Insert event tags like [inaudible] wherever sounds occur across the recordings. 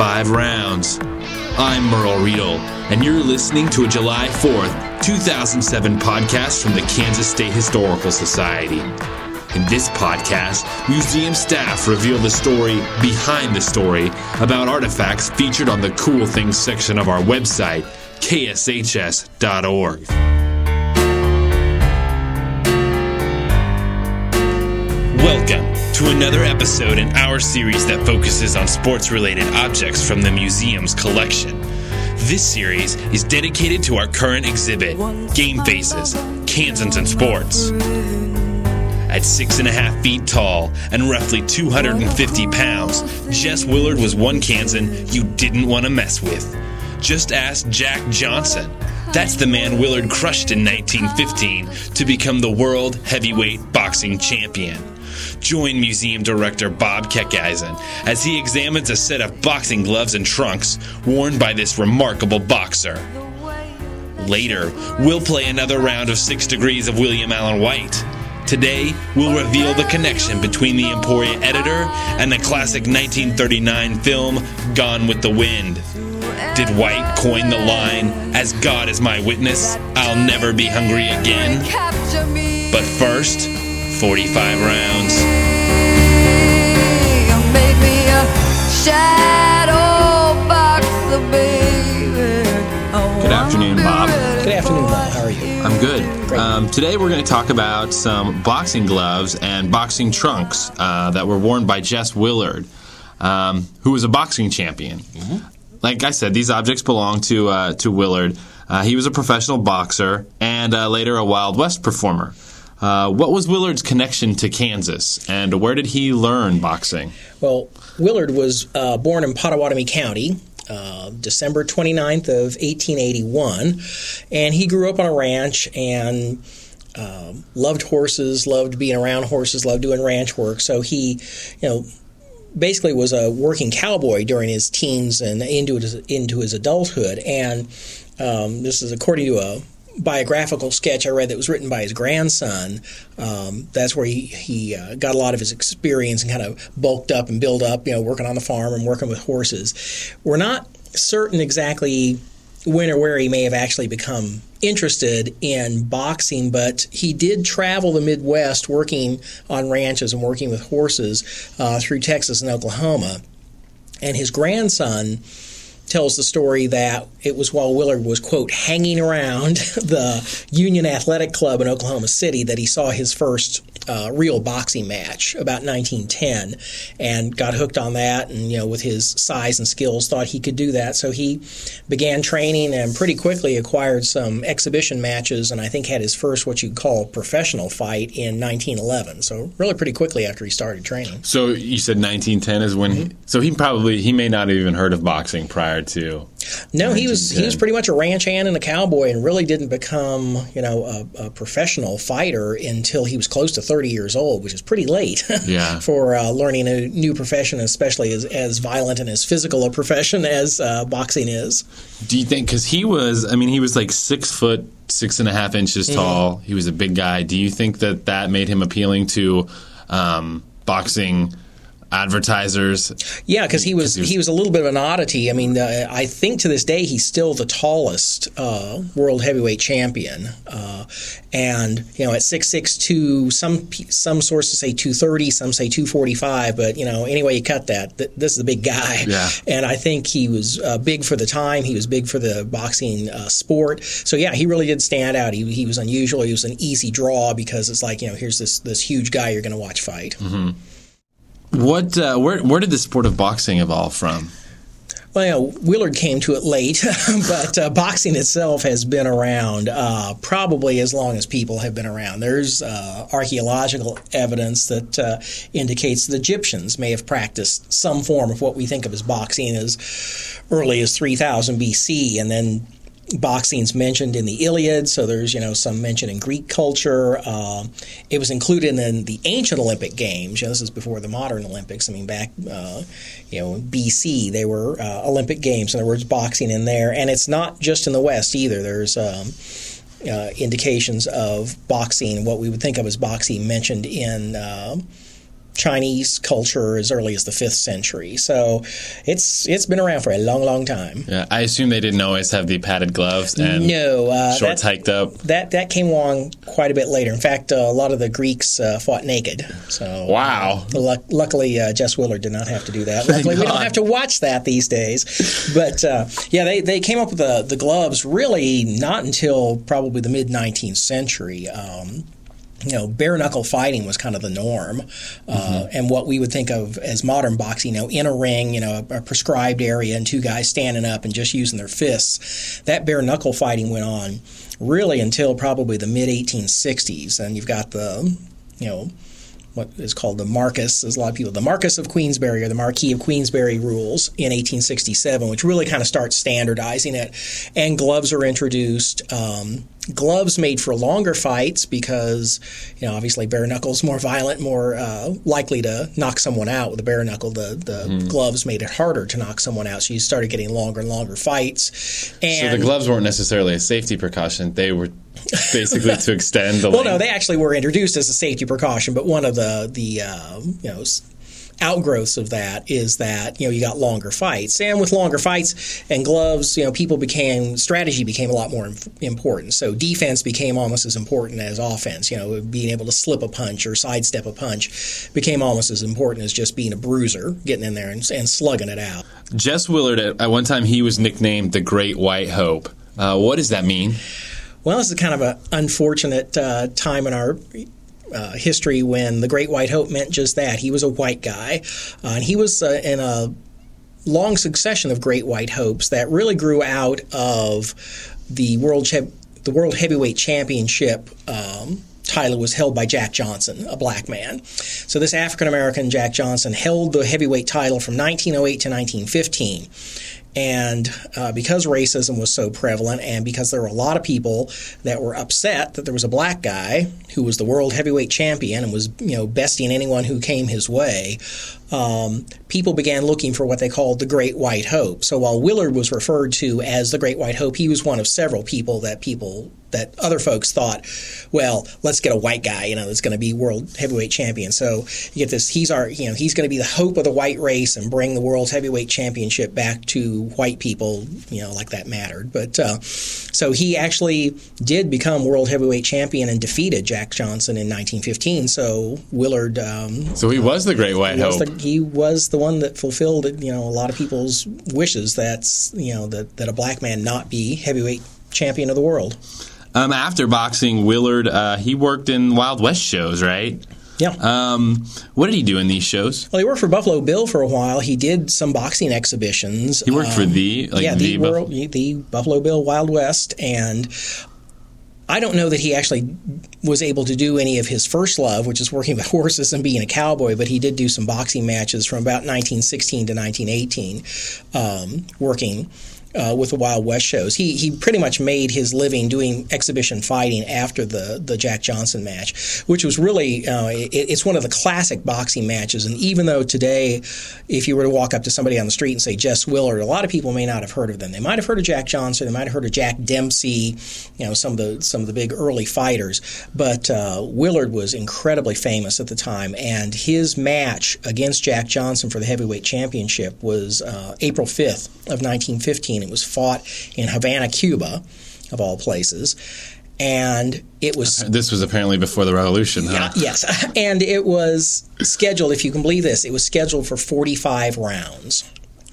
45 rounds. I'm Merle Riedel, and you're listening to a July 4th, 2007 podcast from the Kansas State Historical Society. In this podcast, museum staff reveal the story behind the story about artifacts featured on the Cool Things section of our website, kshs.org. to another episode in our series that focuses on sports related objects from the museum's collection. This series is dedicated to our current exhibit, Game Faces Kansans and Sports. At six and a half feet tall and roughly 250 pounds, Jess Willard was one Kansan you didn't want to mess with. Just ask Jack Johnson. That's the man Willard crushed in 1915 to become the world heavyweight boxing champion. Join museum director Bob Keckeisen as he examines a set of boxing gloves and trunks worn by this remarkable boxer. Later, we'll play another round of Six Degrees of William Allen White. Today, we'll reveal the connection between the Emporia editor and the classic 1939 film Gone with the Wind. Did White coin the line, As God is my witness, I'll never be hungry again? But first, 45 rounds. Good afternoon, Bob. Good afternoon, Bob. How are you? I'm good. Um, today we're going to talk about some boxing gloves and boxing trunks uh, that were worn by Jess Willard, um, who was a boxing champion. Mm-hmm. Like I said, these objects belong to uh, to Willard. Uh, he was a professional boxer and uh, later a Wild West performer. Uh, what was Willard's connection to Kansas, and where did he learn boxing? Well, Willard was uh, born in Pottawatomie County, uh, December 29th of 1881, and he grew up on a ranch and um, loved horses, loved being around horses, loved doing ranch work. So he, you know, basically was a working cowboy during his teens and into his, into his adulthood. And um, this is according to a biographical sketch I read that was written by his grandson. Um, that's where he, he uh, got a lot of his experience and kind of bulked up and built up, you know, working on the farm and working with horses. We're not certain exactly when or where he may have actually become interested in boxing, but he did travel the Midwest working on ranches and working with horses uh, through Texas and Oklahoma. And his grandson tells the story that it was while Willard was, quote, hanging around [laughs] the Union Athletic Club in Oklahoma City that he saw his first uh, real boxing match about 1910 and got hooked on that and, you know, with his size and skills, thought he could do that. So he began training and pretty quickly acquired some exhibition matches and I think had his first what you'd call professional fight in 1911. So really pretty quickly after he started training. So you said 1910 is when. Mm-hmm. so he probably he may not have even heard of boxing prior to. No, he was he was pretty much a ranch hand and a cowboy, and really didn't become you know a, a professional fighter until he was close to thirty years old, which is pretty late [laughs] Yeah. for uh, learning a new profession, especially as, as violent and as physical a profession as uh, boxing is. Do you think because he was? I mean, he was like six foot six and a half inches Mm-hmm. tall. He was a big guy. Do you think that that made him appealing to um, boxing advertisers? Yeah, because he was he was- he was a little bit of an oddity. I mean, uh, I think to this day he's still the tallest uh, world heavyweight champion, uh, and you know at six six two, some some sources say two thirty, some say two forty five, but you know anyway you cut that, th- this is a big guy. [laughs] Yeah. and I think he was uh, big for the time. He was big for the boxing uh, sport. So yeah, he really did stand out. He, he was unusual. He was an easy draw because it's like you know here's this this huge guy you're going to watch fight. What? Uh, where? Where did the sport of boxing evolve from? Well, you know, Willard came to it late, [laughs] but uh, boxing itself has been around uh, probably as long as people have been around. There's uh, archaeological evidence that uh, indicates the Egyptians may have practiced some form of what we think of as boxing as early as 3000 BC, and then boxing's mentioned in the Iliad, so there's you know some mention in Greek culture. Uh, it was included in the ancient Olympic Games. You know, this is before the modern Olympics. I mean, back uh, you know BC, they were uh, Olympic Games. In other words, boxing in there, and it's not just in the West either. There's um, uh, indications of boxing, what we would think of as boxing, mentioned in. Chinese culture as early as the fifth century. So it's it's been around for a long, long time. Yeah, I assume they didn't always have the padded gloves and no uh, shorts that, hiked up. That that came along quite a bit later. In fact, uh, a lot of the Greeks uh, fought naked. So wow. Luck, luckily, uh, Jess Willard did not have to do that. Luckily, we don't have to watch that these days. But uh, yeah, they, they came up with the the gloves really not until probably the mid 19th century. Um, you know, bare knuckle fighting was kind of the norm, uh, mm-hmm. and what we would think of as modern boxing. You know, in a ring, you know, a, a, prescribed area, and two guys standing up and just using their fists. That bare knuckle fighting went on really until probably the mid 1860s, and you've got the, you know what is called the Marquess, as a lot of people, the Marquess of Queensberry or the Marquis of Queensberry rules in 1867, which really kind of starts standardizing it. And gloves are introduced. Um, gloves made for longer fights because, you know, obviously bare knuckles more violent, more uh, likely to knock someone out with a bare knuckle. The the mm. gloves made it harder to knock someone out, so you started getting longer and longer fights. And so the gloves weren't necessarily a safety precaution; they were basically to [laughs] extend the. well, no, they actually were introduced as a safety precaution, but one of the the uh, you know outgrowths of that is that you know you got longer fights, and with longer fights and gloves, you know people became strategy became a lot more important. So defense became almost as important as offense. You know, being able to slip a punch or sidestep a punch became almost as important as just being a bruiser, getting in there and, and slugging it out. Jess Willard, at, at one time, he was nicknamed the Great White Hope. Uh, what does that mean? Well, this is kind of an unfortunate uh, time in our uh, history when the Great White Hope meant just that. He was a white guy, uh, and he was uh, in a long succession of Great White Hopes that really grew out of the world the World Heavyweight Championship. Um, title was held by Jack Johnson, a black man. So this African American Jack Johnson held the heavyweight title from 1908 to 1915. And uh, because racism was so prevalent, and because there were a lot of people that were upset that there was a black guy who was the world heavyweight champion and was, you know, besting anyone who came his way, um, people began looking for what they called the Great White Hope. So while Willard was referred to as the Great White Hope, he was one of several people that people that other folks thought, well, let's get a white guy, you know, that's going to be world heavyweight champion. So you get this, he's our, you know, he's going to be the hope of the white race and bring the world heavyweight championship back to white people, you know, like that mattered. But uh, so he actually did become world heavyweight champion and defeated Jack Johnson in 1915. So Willard. Um, so he was the great white hope. The, he was the one that fulfilled, you know, a lot of people's wishes. That's you know that that a black man not be heavyweight champion of the world. Um, after boxing, Willard uh, he worked in Wild West shows, right? Yeah. Um, what did he do in these shows? Well, he worked for Buffalo Bill for a while. He did some boxing exhibitions. He worked um, for the like yeah the, the, world, the Buffalo Bill Wild West, and I don't know that he actually was able to do any of his first love, which is working with [laughs] horses and being a cowboy, but he did do some boxing matches from about 1916 to 1918, um, working uh, with the Wild West shows. He he pretty much made his living doing exhibition fighting after the the Jack Johnson match, which was really uh, it, it's one of the classic boxing matches. And even though today, if you were to walk up to somebody on the street and say Jess Willard, a lot of people may not have heard of them. They might have heard of Jack Johnson, they might have heard of Jack Dempsey, you know, some of the some of the big early fighters. But uh, Willard was incredibly famous at the time, and his match against Jack Johnson for the heavyweight championship was uh, April fifth of 1915. It was fought in Havana, Cuba, of all places. And it was. This was apparently before the revolution, huh? Yeah, yes. [laughs] And it was scheduled, if you can believe this, it was scheduled for 45 rounds.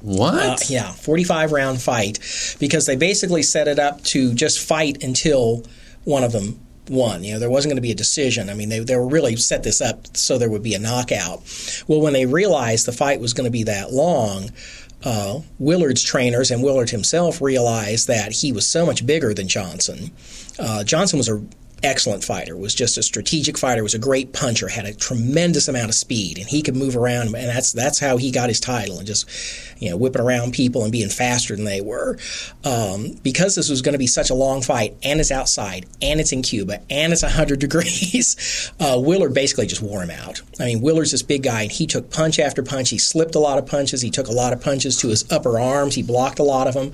What? Uh, yeah, 45 round fight because they basically set it up to just fight until one of them won. You know, there wasn't going to be a decision. I mean, they, they were really set this up so there would be a knockout. Well, when they realized the fight was going to be that long, uh, Willard's trainers and Willard himself realized that he was so much bigger than Johnson. Uh, Johnson was a excellent fighter, was just a strategic fighter, was a great puncher, had a tremendous amount of speed, and he could move around, and that's that's how he got his title, and just you know whipping around people and being faster than they were. Um, because this was going to be such a long fight, and it's outside, and it's in Cuba, and it's hundred [laughs] degrees, uh, Willard basically just wore him out. I mean, Willard's this big guy, and he took punch after punch. He slipped a lot of punches. He took a lot of punches to his upper arms. He blocked a lot of them,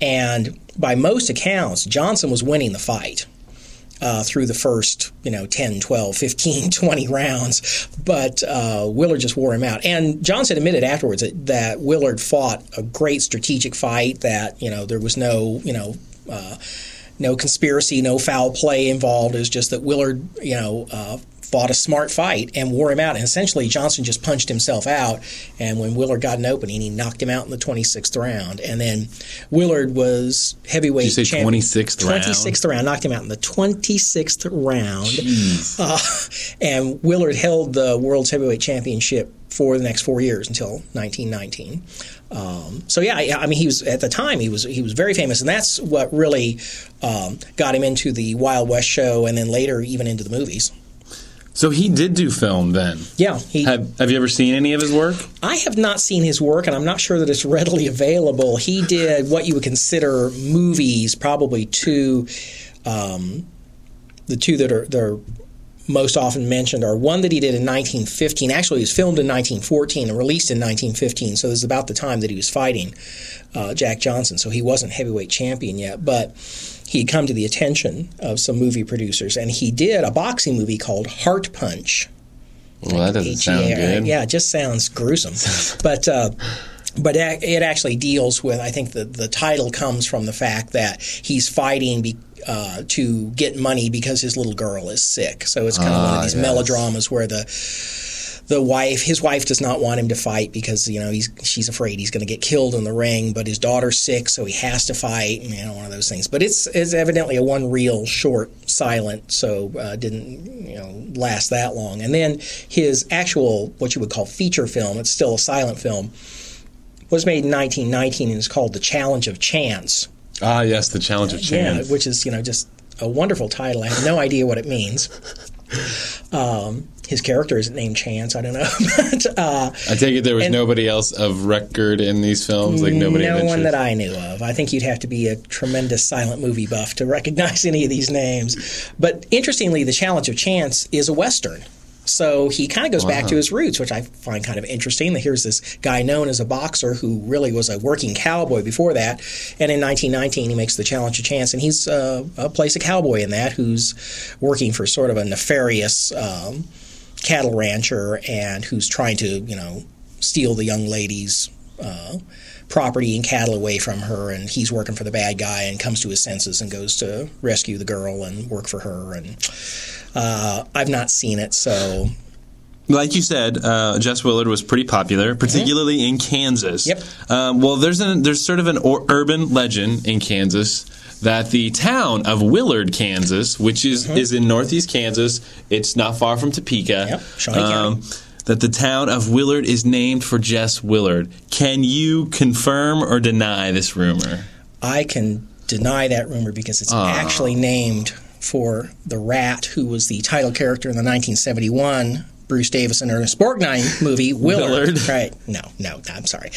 and by most accounts, Johnson was winning the fight. Uh, through the first, you know, 10, 12, 15, [laughs] 20 rounds, but uh, Willard just wore him out. And Johnson admitted afterwards that, that, Willard fought a great strategic fight, that, you know, there was no, you know, uh, no conspiracy, no foul play involved. It was just that Willard, you know, uh, fought a smart fight and wore him out. And essentially, Johnson just punched himself out. And when Willard got an opening, he knocked him out in the 26th round. And then Willard was heavyweight. Did you say 26th round? 26th round. Knocked him out in the 26th round. Uh, [laughs] and Willard held the world's heavyweight championship for the next four years until 1919. Um, so yeah, I, I, mean, he was at the time he was he was very famous, and that's what really um, got him into the Wild West show, and then later even into the movies. So he did do film then. Yeah. He, have, have you ever seen any of his work? I have not seen his work, and I'm not sure that it's readily available. He did what you would consider movies, probably two. Um, the two that are, that are most often mentioned are one that he did in 1915. Actually, he was filmed in 1914 and released in 1915. So this is about the time that he was fighting uh, Jack Johnson. So he wasn't heavyweight champion yet, but he had come to the attention of some movie producers, and he did a boxing movie called Heart Punch. Well, that doesn't sound good. Yeah, it just sounds gruesome. [laughs] but uh, but it actually deals with. I think the the title comes from the fact that he's fighting. Be, uh, to get money because his little girl is sick. So it's kind of one of ah, these yes. melodramas where the the wife, his wife does not want him to fight because you know he's she's afraid he's going to get killed in the ring. But his daughter's sick, so he has to fight. You know, one of those things. But it's it's evidently a one reel short, silent, so uh, didn't you know last that long. And then his actual what you would call feature film, it's still a silent film, was made in 1919 and is called The Challenge of Chance. Ah, yes, The Challenge of Chance. Yeah, which is you know just a wonderful title. I have no idea what it means. [laughs] Um, his character isn't named Chance. I don't know. [laughs] but, uh, I take it there was nobody else of record in these films, like nobody. No one that I knew of. I think you'd have to be a tremendous silent movie buff to recognize [laughs] any of these names. But interestingly, the Challenge of Chance is a western. So he kind of goes wow. back to his roots, which I find kind of interesting. Here's this guy known as a boxer who really was a working cowboy before that. And in 1919, he makes the challenge a chance, and he's uh, plays a cowboy in that who's working for sort of a nefarious um, cattle rancher and who's trying to, you know, steal the young lady's uh, property and cattle away from her. And he's working for the bad guy and comes to his senses and goes to rescue the girl and work for her. And uh, I've not seen it, so like you said, uh, Jess Willard was pretty popular, particularly mm-hmm. in Kansas. Yep. Um, well, there's an, there's sort of an or, urban legend in Kansas that the town of Willard, Kansas, which is mm-hmm. is in northeast Kansas, it's not far from Topeka. Yep. Shawnee um, County. That the town of Willard is named for Jess Willard. Can you confirm or deny this rumor? I can deny that rumor because it's actually named for the rat who was the title character in the 1971 Bruce Davison and Ernest Borgnine movie, [laughs] Willard. Willard. Right? No, no, I'm sorry.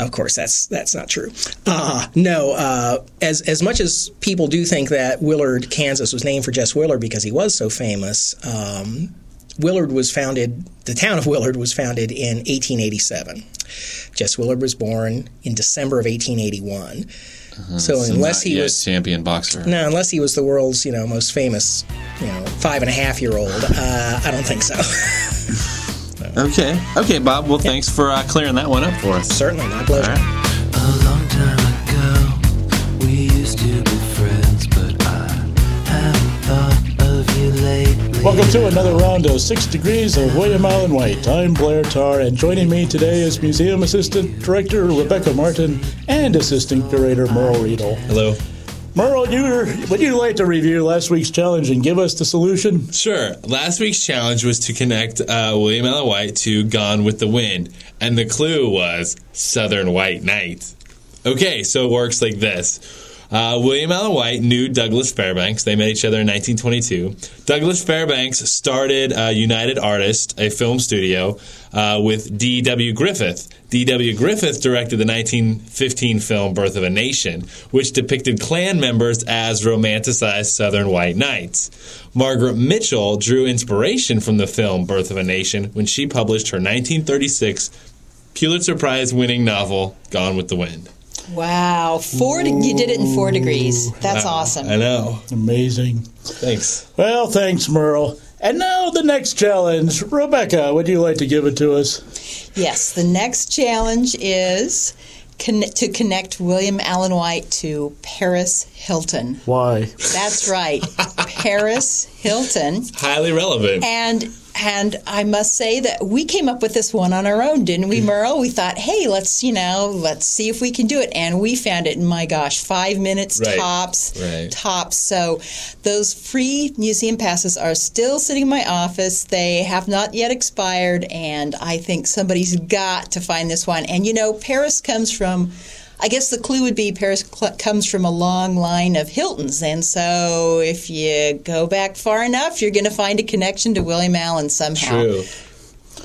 Of course, that's that's not true. Uh, no, uh, as as much as people do think that Willard, Kansas, was named for Jess Willard because he was so famous. Um, Willard was founded. The town of Willard was founded in 1887. Jess Willard was born in December of 1881. Uh-huh. So, so unless he was champion boxer, no, unless he was the world's you know most famous, you know, five and a half year old, uh, I don't think so. [laughs] okay, okay, Bob. Well, yeah. thanks for uh, clearing that one up for us. Certainly, my pleasure. Welcome to another round of Six Degrees of William Allen White. I'm Blair Tarr, and joining me today is Museum Assistant Director Rebecca Martin and Assistant Curator Merle Riedel. Hello. Merle, you, would you like to review last week's challenge and give us the solution? Sure. Last week's challenge was to connect uh, William Allen White to Gone with the Wind, and the clue was Southern White Knight. Okay, so it works like this. Uh, William Allen White knew Douglas Fairbanks. They met each other in 1922. Douglas Fairbanks started uh, United Artists, a film studio, uh, with D.W. Griffith. D.W. Griffith directed the 1915 film Birth of a Nation, which depicted Klan members as romanticized Southern white knights. Margaret Mitchell drew inspiration from the film Birth of a Nation when she published her 1936 Pulitzer Prize winning novel Gone with the Wind. Wow, four. De- you did it in four degrees. That's awesome. I know. Amazing. Thanks. Well, thanks, Merle. And now the next challenge. Rebecca, would you like to give it to us? Yes, the next challenge is con- to connect William Allen White to Paris Hilton. Why? That's right, [laughs] Paris Hilton. Highly relevant. And and I must say that we came up with this one on our own, didn't we, mm-hmm. Merle? We thought, hey, let's you know, let's see if we can do it, and we found it. My gosh, five minutes Right. tops, Right. tops. So those free museum passes are still sitting in my office. They have not yet expired, and I think somebody's got to find this one. And you know, Paris comes from. I guess the clue would be Paris cl- comes from a long line of Hiltons, and so if you go back far enough, you're going to find a connection to William Allen somehow. True.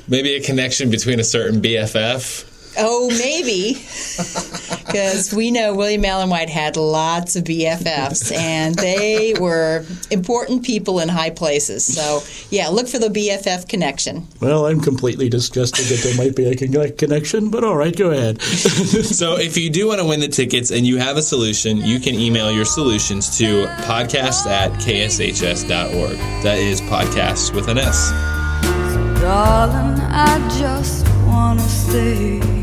Maybe a connection between a certain BFF. Oh, maybe. [laughs] Because we know William Allen White had lots of BFFs, and they were important people in high places. So, yeah, look for the BFF connection. Well, I'm completely disgusted that there might be a connection, but all right, go ahead. [laughs] So if you do want to win the tickets and you have a solution, you can email your solutions to podcast at kshs.org. That is podcast with an S. Darling, I just wanna stay.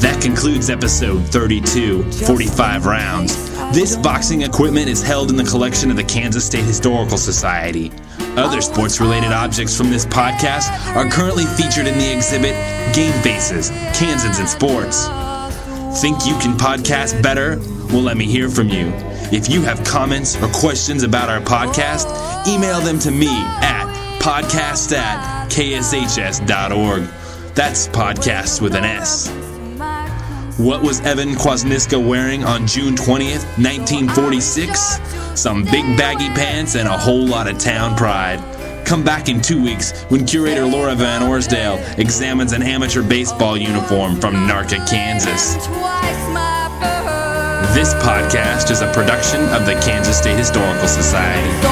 That concludes episode 32, 45 rounds. This boxing equipment is held in the collection of the Kansas State Historical Society. Other sports related objects from this podcast are currently featured in the exhibit Game Faces Kansans and Sports. Think you can podcast better? Well, let me hear from you. If you have comments or questions about our podcast, email them to me at podcast at kshs.org. That's podcast with an S. What was Evan Kwasniewska wearing on June 20th, 1946? Some big baggy pants and a whole lot of town pride. Come back in two weeks when curator Laura Van Orsdale examines an amateur baseball uniform from Narka, Kansas. This podcast is a production of the Kansas State Historical Society. So